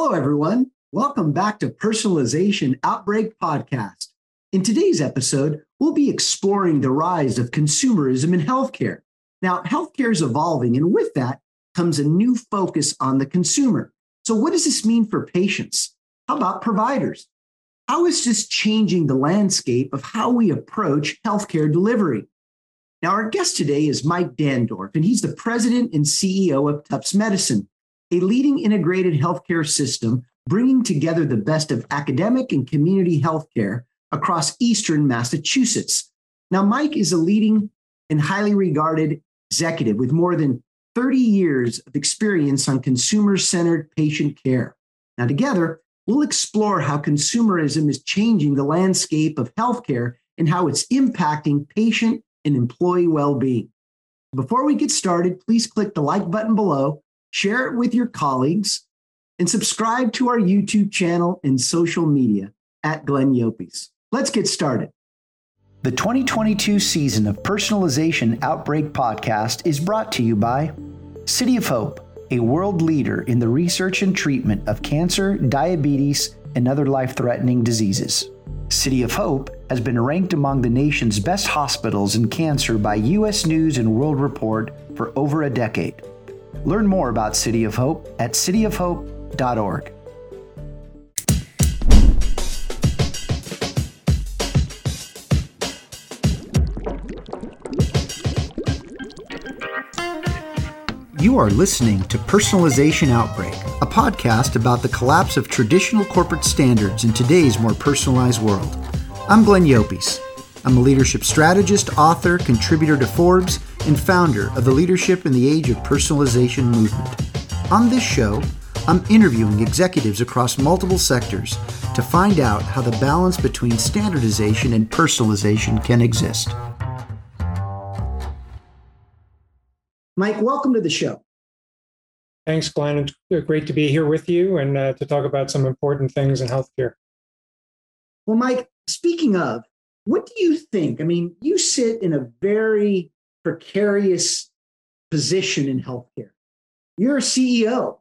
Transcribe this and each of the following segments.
Hello, everyone. Welcome back to Personalization Outbreak Podcast. In today's episode, we'll be exploring the rise of consumerism in healthcare. Now, healthcare is evolving, and with that comes a new focus on the consumer. So, what does this mean for patients? How about providers? How is this changing the landscape of how we approach healthcare delivery? Now, our guest today is Mike Dandorf, and he's the president and CEO of Tufts Medicine a leading integrated healthcare system bringing together the best of academic and community healthcare across Eastern Massachusetts. Now, Mike is a leading and highly regarded executive with more than 30 years of experience on consumer centered patient care. Now, together, we'll explore how consumerism is changing the landscape of healthcare and how it's impacting patient and employee well being. Before we get started, please click the like button below share it with your colleagues, and subscribe to our YouTube channel and social media at Glenn Llopis. Let's get started. The 2022 season of Personalization Outbreak Podcast is brought to you by City of Hope, a world leader in the research and treatment of cancer, diabetes, and other life threatening diseases. City of Hope has been ranked among the nation's best hospitals in cancer by U.S. News and World Report for over a decade. Learn more about City of Hope at cityofhope.org. You are listening to Personalization Outbreak, a podcast about the collapse of traditional corporate standards in today's more personalized world. I'm Glenn Llopis. I'm a leadership strategist, author, contributor to Forbes, and founder of the Leadership in the Age of Personalization movement. On this show, I'm interviewing executives across multiple sectors to find out how the balance between standardization and personalization can exist. Mike, welcome to the show. Thanks, Glenn. It's great to be here with you and uh, to talk about some important things in healthcare. Well, Mike, speaking of, what do you think? I mean, you sit in a very precarious position in healthcare. You're a CEO.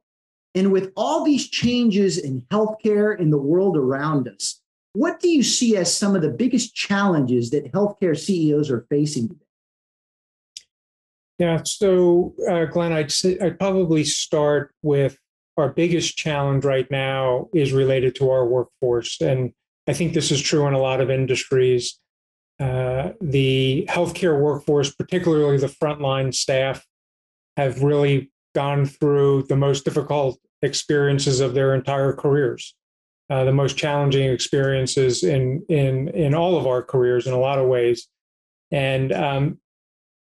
And with all these changes in healthcare in the world around us, what do you see as some of the biggest challenges that healthcare CEOs are facing today? Yeah, so uh, Glenn, I'd say, I'd probably start with our biggest challenge right now is related to our workforce, and I think this is true in a lot of industries. Uh, the healthcare workforce, particularly the frontline staff, have really gone through the most difficult experiences of their entire careers, uh, the most challenging experiences in in in all of our careers in a lot of ways, and um,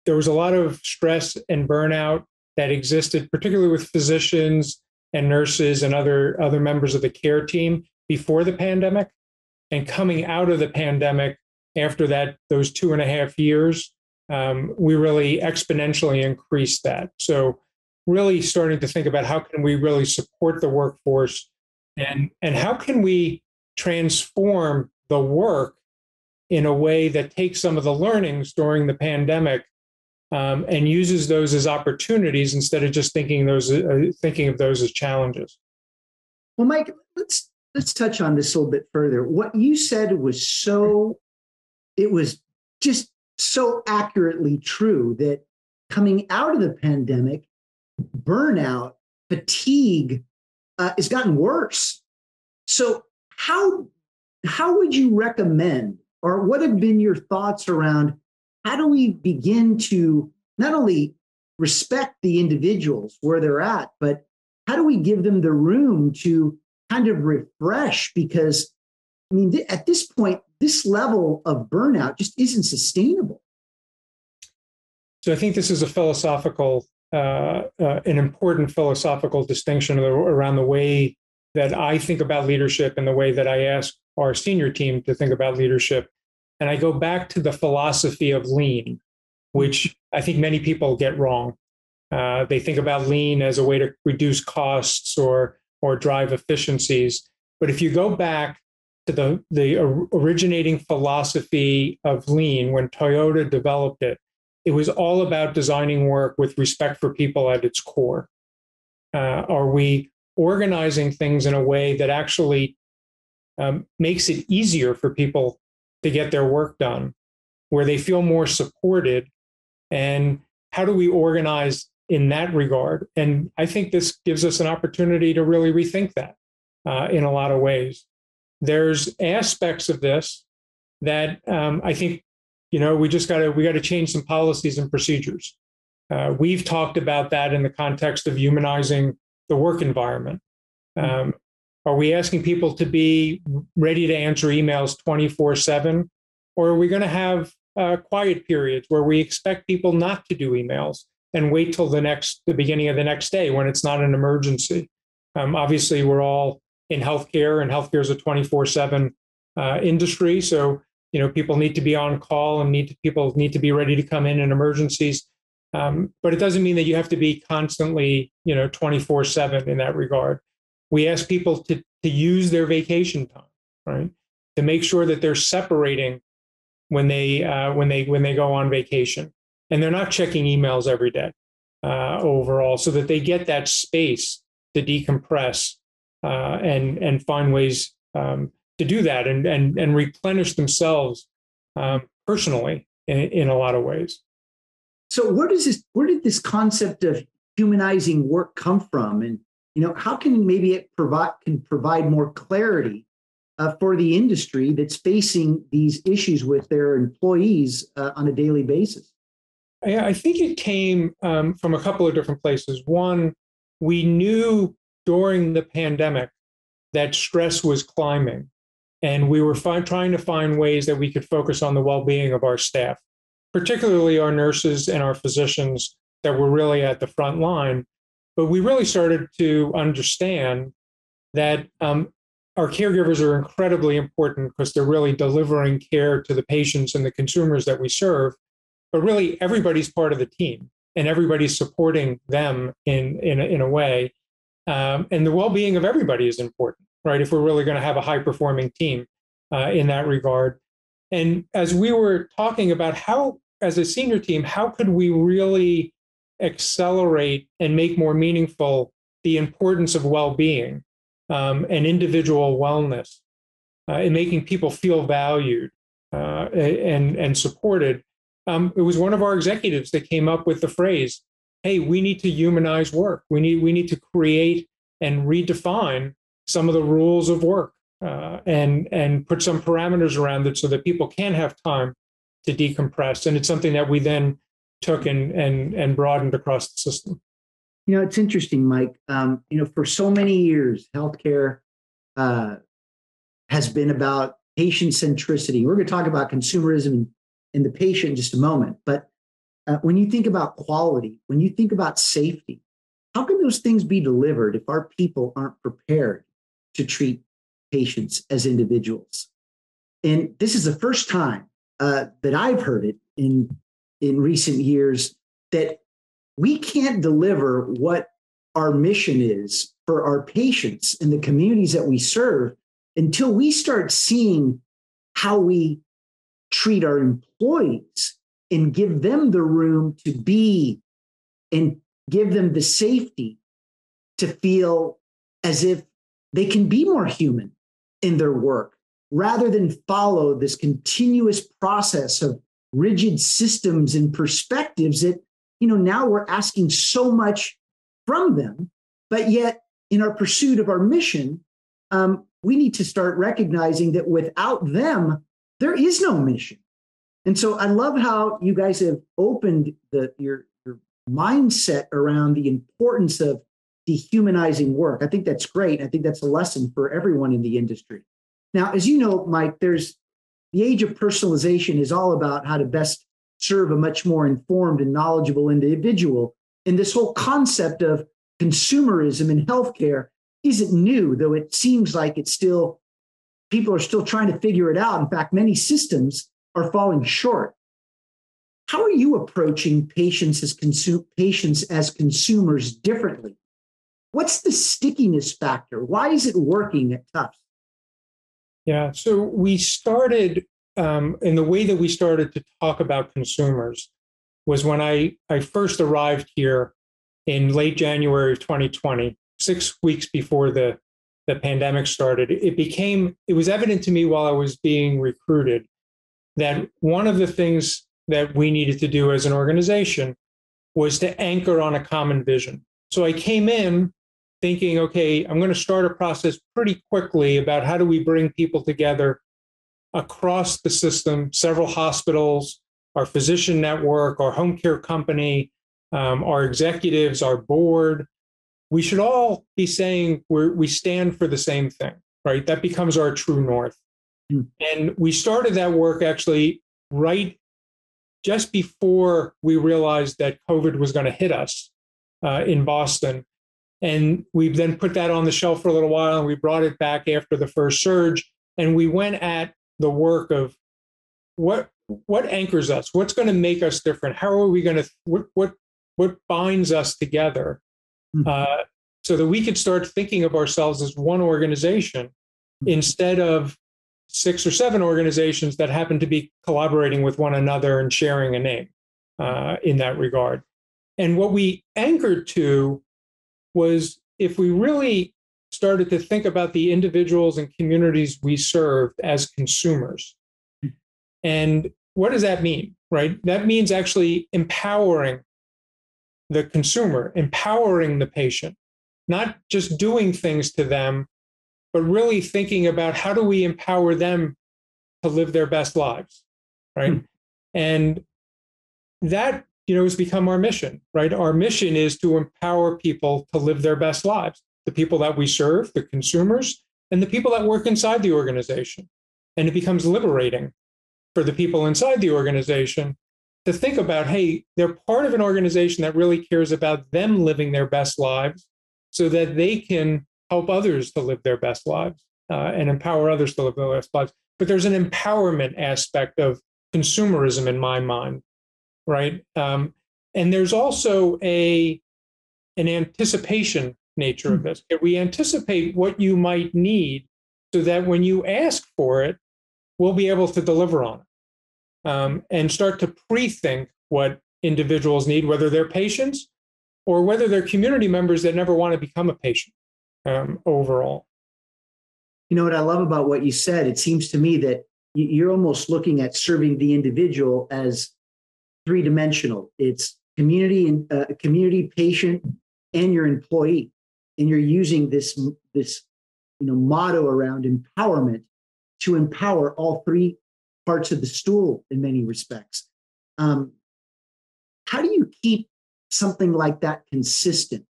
there was a lot of stress and burnout that existed, particularly with physicians and nurses and other other members of the care team before the pandemic. And coming out of the pandemic after that, those two and a half years, um, we really exponentially increased that. So, really starting to think about how can we really support the workforce and, and how can we transform the work in a way that takes some of the learnings during the pandemic um, and uses those as opportunities instead of just thinking those uh, thinking of those as challenges. Well, Mike, let's let's touch on this a little bit further. What you said was so, it was just so accurately true that coming out of the pandemic, burnout, fatigue uh, has gotten worse. So, how how would you recommend, or what have been your thoughts around how do we begin to not only respect the individuals where they're at, but how do we give them the room to kind of refresh because I mean, th- at this point, this level of burnout just isn't sustainable. So I think this is a philosophical, uh, uh, an important philosophical distinction around the way that I think about leadership and the way that I ask our senior team to think about leadership. And I go back to the philosophy of lean, which I think many people get wrong. Uh, they think about lean as a way to reduce costs or or drive efficiencies. But if you go back to the, the originating philosophy of lean, when Toyota developed it, it was all about designing work with respect for people at its core. Uh, are we organizing things in a way that actually um, makes it easier for people to get their work done, where they feel more supported. And how do we organize in that regard? And I think this gives us an opportunity to really rethink that uh, in a lot of ways. There's aspects of this that um, I think, you know, we just got to we got to change some policies and procedures. Uh, we've talked about that in the context of humanizing the work environment. Um, are we asking people to be ready to answer emails 24 7? Or are we going to have uh, quiet periods where we expect people not to do emails and wait till the next, the beginning of the next day when it's not an emergency? Um, obviously, we're all in healthcare, and healthcare is a 24 uh, 7 industry. So, you know, people need to be on call and need to, people need to be ready to come in in emergencies. Um, but it doesn't mean that you have to be constantly, you know, 24 7 in that regard we ask people to, to use their vacation time, right? To make sure that they're separating when they uh, when they when they go on vacation, and they're not checking emails every day uh, overall, so that they get that space to decompress uh, and and find ways um, to do that and and and replenish themselves um, personally in, in a lot of ways. So where does this where did this concept of humanizing work come from? And you know how can maybe it provide can provide more clarity uh, for the industry that's facing these issues with their employees uh, on a daily basis? Yeah i think it came um, from a couple of different places. One we knew during the pandemic that stress was climbing and we were fi- trying to find ways that we could focus on the well-being of our staff particularly our nurses and our physicians that were really at the front line but we really started to understand that um, our caregivers are incredibly important because they're really delivering care to the patients and the consumers that we serve. But really, everybody's part of the team and everybody's supporting them in, in, in a way. Um, and the well being of everybody is important, right? If we're really going to have a high performing team uh, in that regard. And as we were talking about how, as a senior team, how could we really accelerate and make more meaningful the importance of well-being um, and individual wellness uh, and making people feel valued uh, and and supported. Um, it was one of our executives that came up with the phrase, "Hey, we need to humanize work. We need we need to create and redefine some of the rules of work uh, and and put some parameters around it so that people can have time to decompress." And it's something that we then took and and and broadened across the system. You know, it's interesting, Mike. Um, you know, for so many years, healthcare uh, has been about patient centricity. We're going to talk about consumerism and, the patient in just a moment. But uh, when you think about quality, when you think about safety, how can those things be delivered if our people aren't prepared to treat patients as individuals? And this is the first time uh, that I've heard it in in recent years that we can't deliver what our mission is for our patients and the communities that we serve until we start seeing how we treat our employees and give them the room to be and give them the safety to feel as if they can be more human in their work rather than follow this continuous process of rigid systems and perspectives that you know now we're asking so much from them but yet in our pursuit of our mission um, we need to start recognizing that without them there is no mission and so i love how you guys have opened the your your mindset around the importance of dehumanizing work i think that's great i think that's a lesson for everyone in the industry now as you know mike there's the age of personalization is all about how to best serve a much more informed and knowledgeable individual. And this whole concept of consumerism in healthcare isn't new, though it seems like it's still, people are still trying to figure it out. In fact, many systems are falling short. How are you approaching patients as, consu- patients as consumers differently? What's the stickiness factor? Why is it working at Tufts? Yeah, so we started, um, the way that we started to talk about consumers was when I, I first arrived here in late January of 2020. six weeks before the the pandemic started, it became it was evident to me while I was being recruited that one of the things that we needed to do as an organization was to anchor on a common vision. So I came in thinking, okay, I'm going to start a process pretty quickly about how do we bring people together across the system, several hospitals, our physician network, our home care company, um, our executives, our board. We should all be saying we we stand for the same thing, right? That becomes our true north. Mm. And we started that work actually right just before we realized that COVID was going to hit us uh, in Boston. And we then put that on the shelf for a little while and we brought it back after the first surge. And we went at the work of what what anchors us what's going to make us different how are we going to what what what binds us together mm-hmm. uh, so that we could start thinking of ourselves as one organization mm-hmm. instead of six or seven organizations that happen to be collaborating with one another and sharing a name uh, in that regard and what we anchored to was if we really started to think about the individuals and communities we served as consumers. And what does that mean, right? That means actually empowering the consumer, empowering the patient, not just doing things to them, but really thinking about how do we empower them to live their best lives, right? Hmm. And that you know has become our mission, right? Our mission is to empower people to live their best lives the people that we serve, the consumers, and the people that work inside the organization. And it becomes liberating for the people inside the organization to think about hey, they're part of an organization that really cares about them living their best lives so that they can help others to live their best lives uh, and empower others to live their best lives. But there's an empowerment aspect of consumerism in my mind, right? Um, and there's also a an anticipation nature of hmm. this. We anticipate what you might need so that when you ask for it, we'll be able to deliver on it um, and start to pre think what individuals need, whether they're patients or whether they're community members that never want to become a patient um, overall. You know what I love about what you said? It seems to me that you're almost looking at serving the individual as three dimensional. It's community and uh, community, patient, and your employee and you're using this this you know motto around empowerment to empower all three parts of the stool in many respects. Um, how do you keep something like that consistent,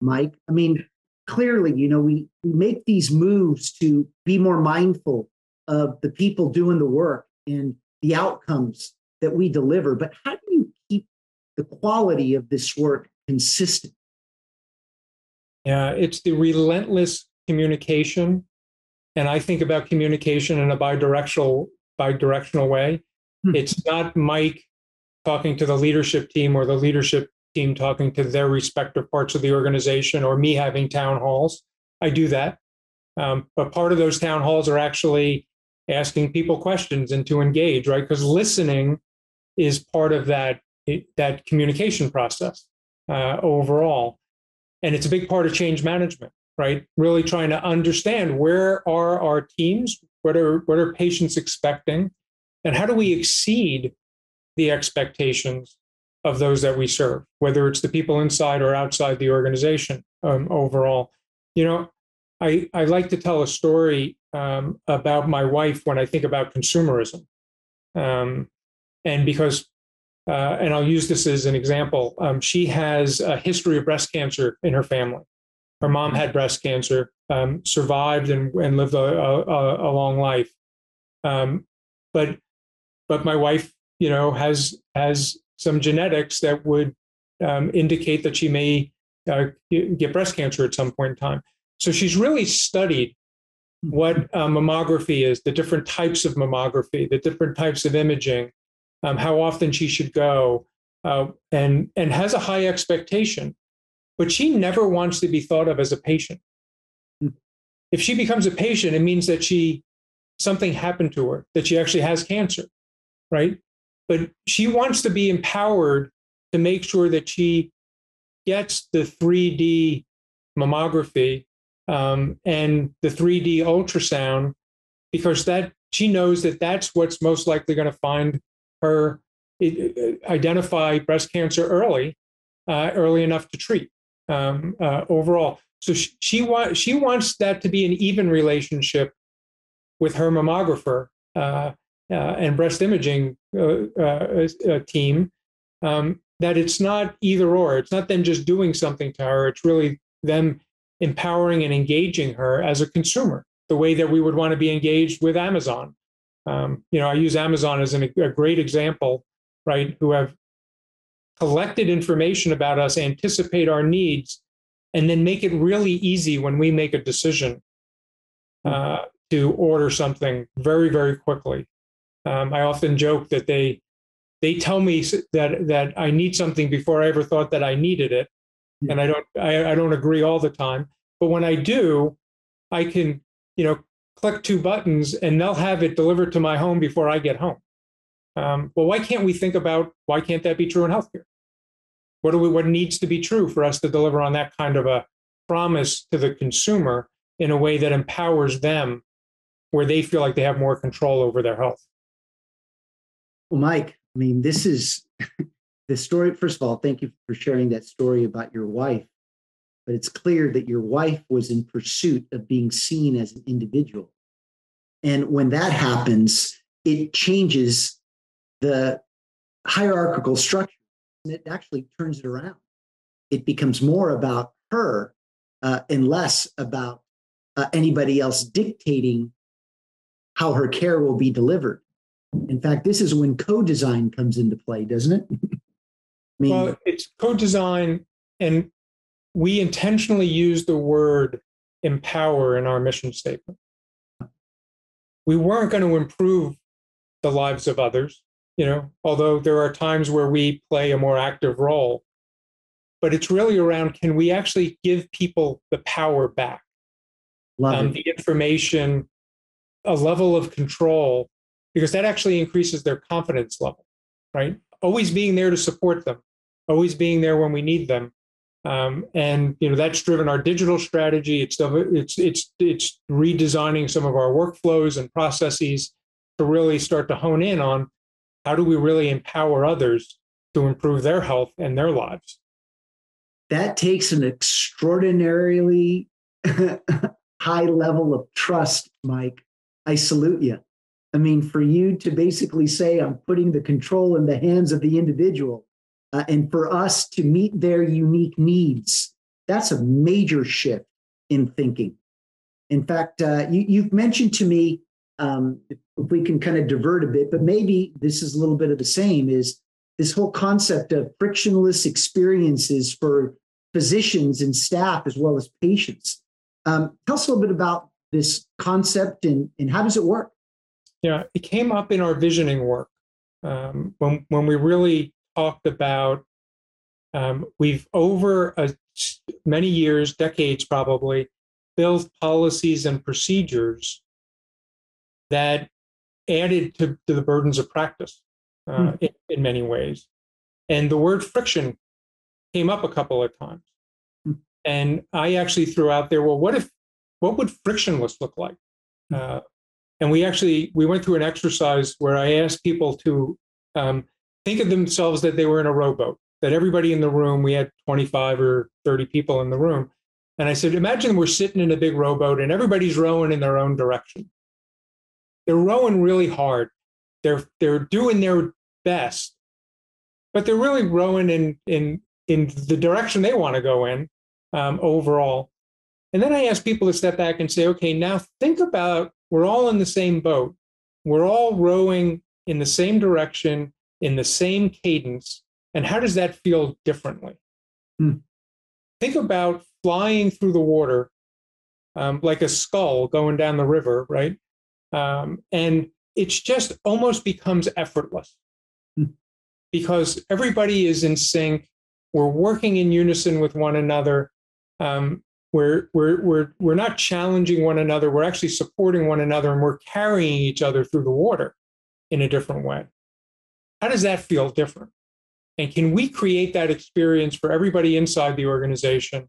Mike? I mean, clearly, you know, we, we make these moves to be more mindful of the people doing the work and the outcomes that we deliver, but how do you keep the quality of this work consistent? Yeah, it's the relentless communication. And I think about communication in a bidirectional, bidirectional way. Hmm. It's not Mike talking to the leadership team or the leadership team talking to their respective parts of the organization or me having town halls. I do that. Um, but part of those town halls are actually asking people questions and to engage, right? Because listening is part of that, that communication process uh, overall. And it's a big part of change management, right? Really trying to understand where are our teams, what are what are patients expecting, and how do we exceed the expectations of those that we serve, whether it's the people inside or outside the organization um, overall. You know, I, I like to tell a story um, about my wife when I think about consumerism. Um, and because uh, and I'll use this as an example. Um, she has a history of breast cancer in her family. Her mom had breast cancer, um, survived and, and lived a, a, a long life. Um, but but my wife, you know, has has some genetics that would um, indicate that she may uh, get breast cancer at some point in time. So she's really studied what uh, mammography is, the different types of mammography, the different types of imaging, um, how often she should go, uh, and and has a high expectation, but she never wants to be thought of as a patient. If she becomes a patient, it means that she something happened to her, that she actually has cancer, right? But she wants to be empowered to make sure that she gets the 3D mammography um, and the 3D ultrasound because that she knows that that's what's most likely going to find her identify breast cancer early, uh, early enough to treat um, uh, overall. So she, she, wa- she wants that to be an even relationship with her mammographer uh, uh and breast imaging uh, uh, team. Um, that it's not either or. It's not them just doing something to her. It's really them empowering and engaging her as a consumer, the way that we would want to be engaged with Amazon. Um, you know, I use Amazon as an, a great example, right? Who have collected information about us, anticipate our needs, and then make it really easy when we make a decision uh, to order something very, very quickly. Um, I often joke that they they tell me that that I need something before I ever thought that I needed it, and I don't I, I don't agree all the time. But when I do, I can you know click two buttons and they'll have it delivered to my home before I get home. Um, well, why can't we think about why can't that be true in healthcare? What do we what needs to be true for us to deliver on that kind of a promise to the consumer in a way that empowers them where they feel like they have more control over their health? Well, Mike, I mean, this is the story. First of all, thank you for sharing that story about your wife. But it's clear that your wife was in pursuit of being seen as an individual. And when that happens, it changes the hierarchical structure and it actually turns it around. It becomes more about her uh, and less about uh, anybody else dictating how her care will be delivered. In fact, this is when co-design comes into play, doesn't it? I mean, well, it's co-design, and we intentionally use the word empower in our mission statement. We weren't going to improve the lives of others, you know, although there are times where we play a more active role. But it's really around can we actually give people the power back? Um, the information, a level of control because that actually increases their confidence level, right? Always being there to support them, always being there when we need them. Um, and you know that's driven our digital strategy. It's it's it's it's redesigning some of our workflows and processes to really start to hone in on how do we really empower others to improve their health and their lives. That takes an extraordinarily high level of trust, Mike. I salute you. I mean, for you to basically say, I'm putting the control in the hands of the individual, uh, and for us to meet their unique needs, that's a major shift in thinking. In fact, uh, you, have mentioned to me, um, if we can kind of divert a bit, but maybe this is a little bit of the same, is this whole concept of frictionless experiences for physicians and staff as well as patients. Um, tell us a little bit about this concept and, and how does it work? Yeah, it came up in our visioning work um, when when we really talked about. Um, we've over a, many years, decades probably, built policies and procedures that added to, to the burdens of practice uh, hmm. in, in, many ways. And the word friction came up a couple of times. Hmm. And I actually threw out there, well, what if, what would frictionless look like? Hmm. Uh, and we actually we went through an exercise where I asked people to um, think of themselves that they were in a rowboat. That everybody in the room, we had 25 or 30 people in the room, and I said, imagine we're sitting in a big rowboat and everybody's rowing in their own direction. They're rowing really hard. They're they're doing their best, but they're really rowing in in in the direction they want to go in um, overall. And then I ask people to step back and say, okay, now think about we're all in the same boat. We're all rowing in the same direction, in the same cadence. And how does that feel differently? Hmm. Think about flying through the water um, like a scull going down the river, right? Um, and it's just almost becomes effortless hmm. because everybody is in sync. We're working in unison with one another. Um, we're, we're, we're, we're not challenging one another. We're actually supporting one another and we're carrying each other through the water in a different way. How does that feel different? And can we create that experience for everybody inside the organization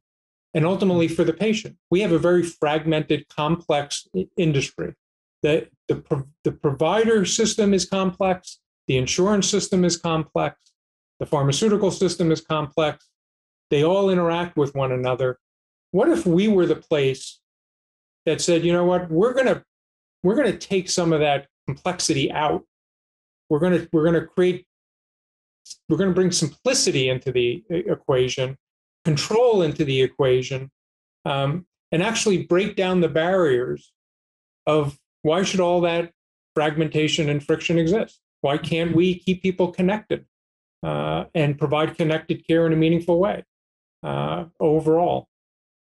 and ultimately for the patient. We have a very fragmented, complex industry. The, the, the provider system is complex, the insurance system is complex, the pharmaceutical system is complex. They all interact with one another. What if we were the place that said, you know what, we're going to we're to take some of that complexity out. We're going to we're to create we're going to bring simplicity into the equation, control into the equation, um, and actually break down the barriers of why should all that fragmentation and friction exist? Why can't we keep people connected uh, and provide connected care in a meaningful way uh, overall?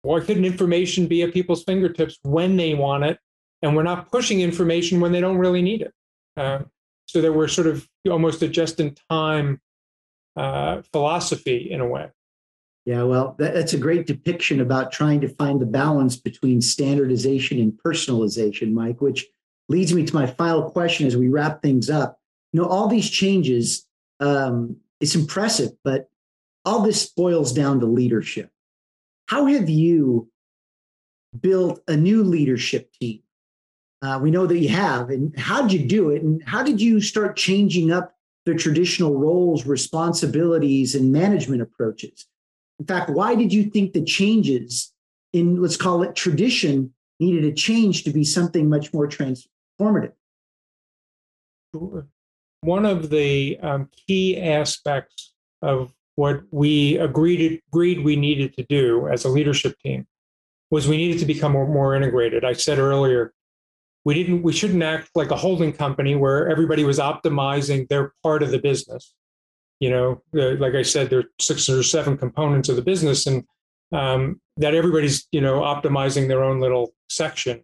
Why couldn't information be at people's fingertips when they want it and we're not pushing information when they don't really need it. Uh, so that we're sort of almost a just in time uh, philosophy in a way. Yeah, well, that, that's a great depiction about trying to find the balance between standardization and personalization, Mike, which leads me to my final question as we wrap things up. You know, all these changes, um, it's impressive, but all this boils down to leadership. How have you built a new leadership team? Uh, we know that you have. And how did you do it? And how did you start changing up the traditional roles, responsibilities, and management approaches? In fact, why did you think the changes in, let's call it tradition, needed a change to be something much more transformative? Sure. One of the um, key aspects of what we agreed agreed we needed to do as a leadership team was we needed to become more, more integrated. I said earlier, we didn't we shouldn't act like a holding company where everybody was optimizing their part of the business. You know like i said there are six or seven components of the business and um, that everybody's you know optimizing their own little section.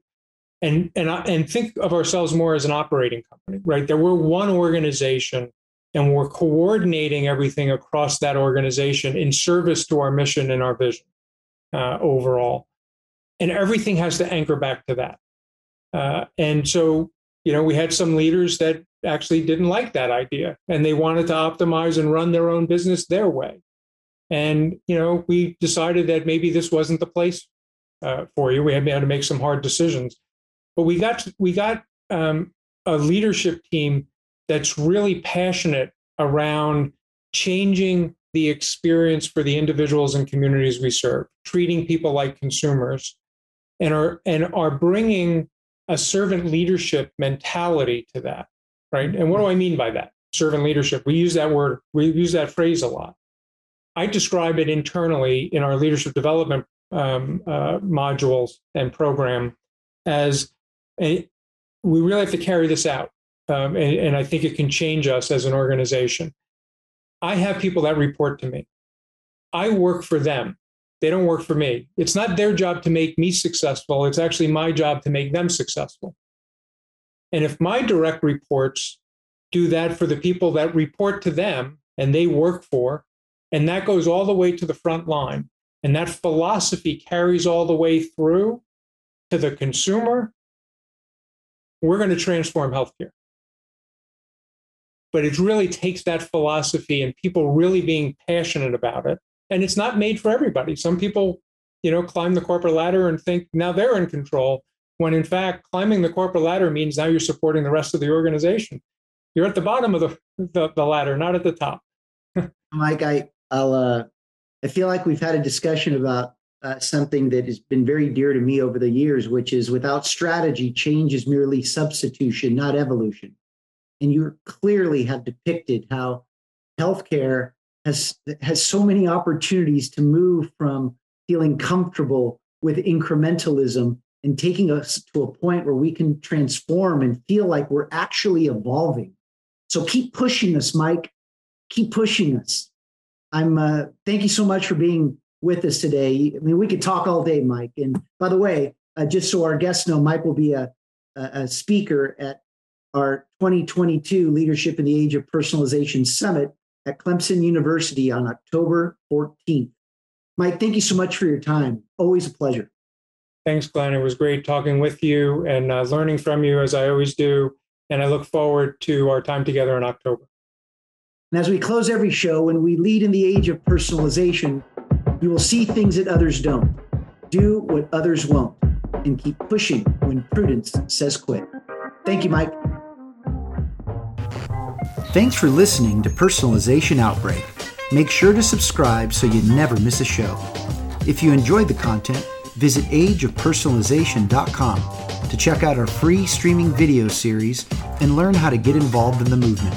And and and think of ourselves more as an operating company right? That we're one organization and we're coordinating everything across that organization in service to our mission and our vision uh, overall and everything has to anchor back to that uh, and so, you know, we had some leaders that actually didn't like that idea and they wanted to optimize and run their own business their way. And, you know, we decided that maybe this wasn't the place uh, for you. We had, to make some hard decisions. But we got, we got um, a leadership team that's really passionate around changing the experience for the individuals and communities we serve, treating people like consumers, and are and are bringing a servant leadership mentality to that, right? And what do I mean by that? Servant leadership. We use that word, we use that phrase a lot. I describe it internally in our leadership development um, uh, modules and program as a, we really have to carry this out. Um, and, and I think it can change us as an organization. I have people that report to me. I work for them. They don't work for me. It's not their job to make me successful. It's actually my job to make them successful. And if my direct reports do that for the people that report to them and they work for, and that goes all the way to the front line, and that philosophy carries all the way through to the consumer, we're going to transform healthcare. But it really takes that philosophy and people really being passionate about it and it's not made for everybody. Some people, you know, climb the corporate ladder and think now they're in control, when in fact, climbing the corporate ladder means now you're supporting the rest of the organization. You're at the bottom of the, the, the ladder, not at the top. Mike, I, I'll, uh, I feel like we've had a discussion about uh, something that has been very dear to me over the years, which is without strategy, change is merely substitution, not evolution. And you clearly have depicted how healthcare has has so many opportunities to move from feeling comfortable with incrementalism and taking us to a point where we can transform and feel like we're actually evolving. So keep pushing us, Mike. Keep pushing us. I'm uh, thank you so much for being with us today. I mean, we could talk all day, Mike. And by the way, uh, just so our guests know, Mike will be a, a, a speaker at our 2022 Leadership in the Age of Personalization Summit at Clemson University on October 14th. Mike, thank you so much for your time. Always a pleasure. Thanks, Glenn. It was great talking with you and uh, learning from you as I always do. And I look forward to our time together in October. And as we close every show, when we lead in the age of personalization, You will see things that others don't. Do what others won't and keep pushing when prudence says quit. Thank you, Mike. Thanks for listening to Personalization Outbreak. Make sure to subscribe so you never miss a show. If you enjoyed the content, visit ageofpersonalization.com to check out our free streaming video series and learn how to get involved in the movement.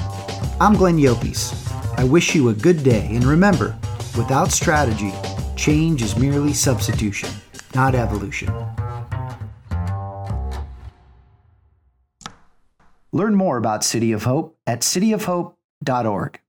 I'm Glenn Llopis. I wish you a good day, and remember, without strategy, change is merely substitution, not evolution. Learn more about City of Hope at cityofhope.org.